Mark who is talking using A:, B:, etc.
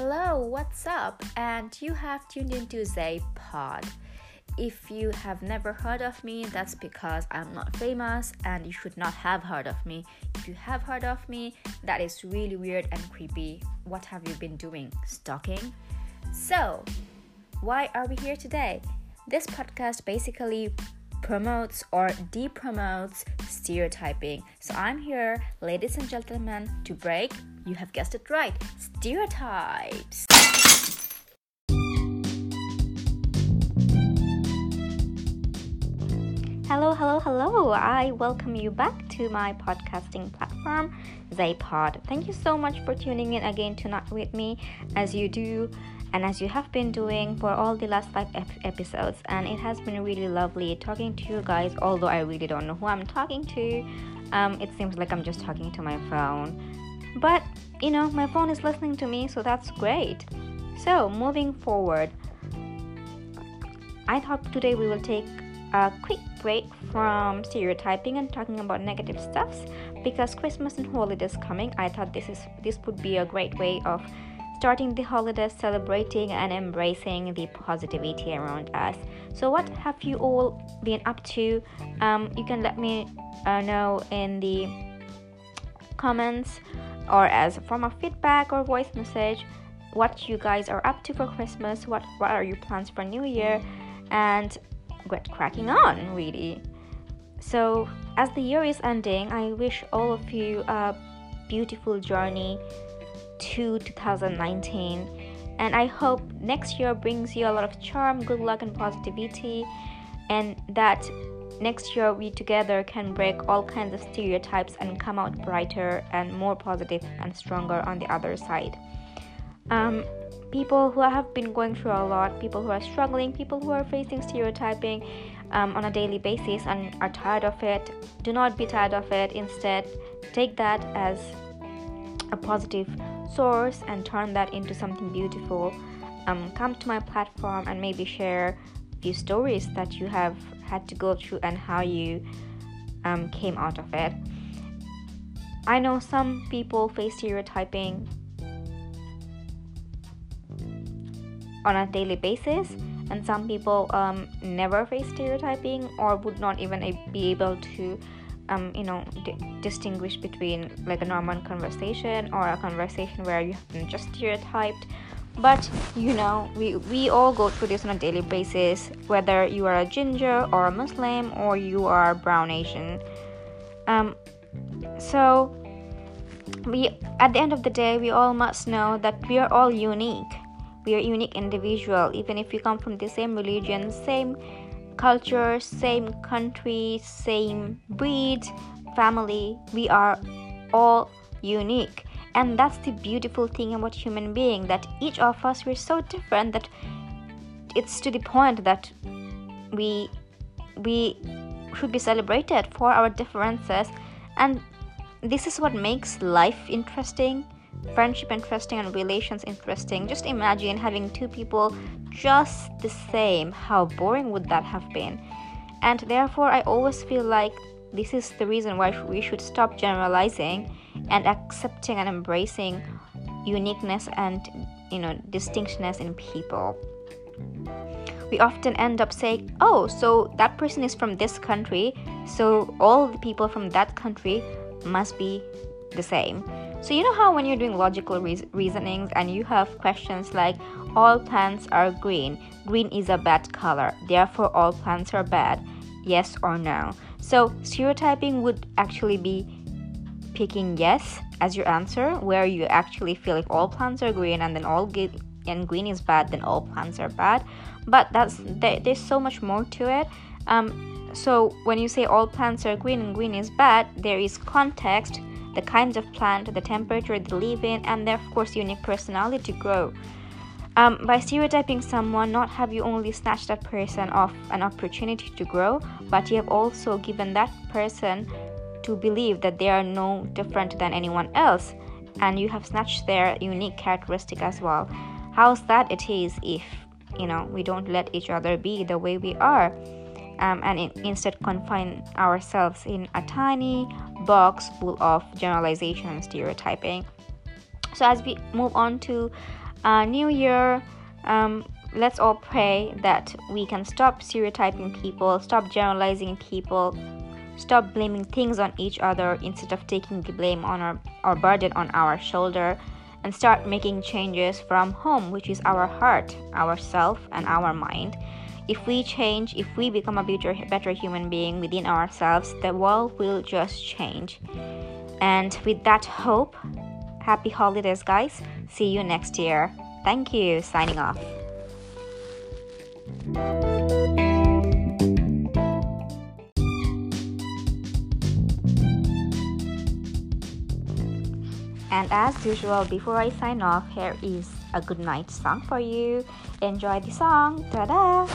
A: Hello, what's up? And you have tuned into Zay Pod. If you have never heard of me, that's because I'm not famous and you should not have heard of me. If you have heard of me, that is really weird and creepy. What have you been doing? Stalking? So, why are we here today? This podcast basically promotes or de-promotes stereotyping. So I'm here, ladies and gentlemen, to break, you have guessed it right, stereotypes. Hello, hello, hello. I welcome you back to my podcasting platform, Zaypod. Thank you so much for tuning in again tonight with me as you do and as you have been doing for all the last five ep- episodes and it has been really lovely talking to you guys although i really don't know who i'm talking to um, it seems like i'm just talking to my phone but you know my phone is listening to me so that's great so moving forward i thought today we will take a quick break from stereotyping and talking about negative stuffs because christmas and holidays coming i thought this is this would be a great way of starting the holidays celebrating and embracing the positivity around us. So, what have you all been up to? Um, you can let me uh, know in the comments or as a form of feedback or voice message what you guys are up to for Christmas, what, what are your plans for New Year, and get cracking on, really. So, as the year is ending, I wish all of you a beautiful journey to 2019 and i hope next year brings you a lot of charm good luck and positivity and that next year we together can break all kinds of stereotypes and come out brighter and more positive and stronger on the other side. Um, people who have been going through a lot people who are struggling people who are facing stereotyping um, on a daily basis and are tired of it do not be tired of it. Instead take that as a positive source and turn that into something beautiful. Um, come to my platform and maybe share few stories that you have had to go through and how you um, came out of it. I know some people face stereotyping on a daily basis and some people um, never face stereotyping or would not even be able to um, you know d- distinguish between like a normal conversation or a conversation where you have been just stereotyped but you know we, we all go through this on a daily basis whether you are a ginger or a muslim or you are brown asian um, so we at the end of the day we all must know that we are all unique we are unique individual even if we come from the same religion same culture, same country, same breed, family. We are all unique. And that's the beautiful thing about human being that each of us we're so different that it's to the point that we we should be celebrated for our differences and this is what makes life interesting friendship interesting and relations interesting. Just imagine having two people just the same. How boring would that have been? And therefore, I always feel like this is the reason why we should stop generalizing and accepting and embracing uniqueness and you know distinctness in people. We often end up saying oh so that person is from this country so all the people from that country must be the same. So, you know how when you're doing logical re- reasonings and you have questions like, all plants are green, green is a bad color, therefore all plants are bad, yes or no. So, stereotyping would actually be picking yes as your answer, where you actually feel like all plants are green and then all ge- and green is bad, then all plants are bad. But that's there's so much more to it. Um, so when you say all plants are green and green is bad, there is context the kinds of plant, the temperature they live in, and their, of course, unique personality to grow. Um, by stereotyping someone, not have you only snatched that person off an opportunity to grow, but you have also given that person to believe that they are no different than anyone else, and you have snatched their unique characteristic as well. How's that it is if you know we don't let each other be the way we are? um, and in, instead confine ourselves in a tiny box full of generalization and stereotyping. So, as we move on to uh, new year um, let's all pray that we can stop stereotyping people stop generalizing people stop blaming things on each other instead of taking the blame on our, our burden on our shoulder and start making changes from home which is our heart our self and our mind. If we change if we become a better, better human being within ourselves the world will just change. And with that hope happy holidays guys. See you next year. Thank you. Signing off And as usual, before I sign off, here is a good night song for you. Enjoy the song. Ta da!